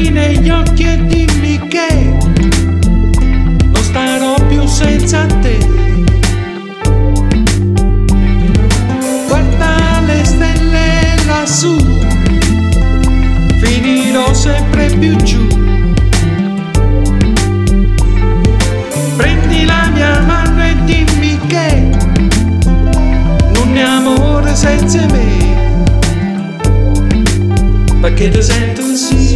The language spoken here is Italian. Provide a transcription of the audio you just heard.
guardami negli occhi e dimmi che non starò più senza te. Guarda le stelle lassù, finirò sempre più giù. Prendi la mia mano e dimmi che non è amore senza me. perché tu sento sì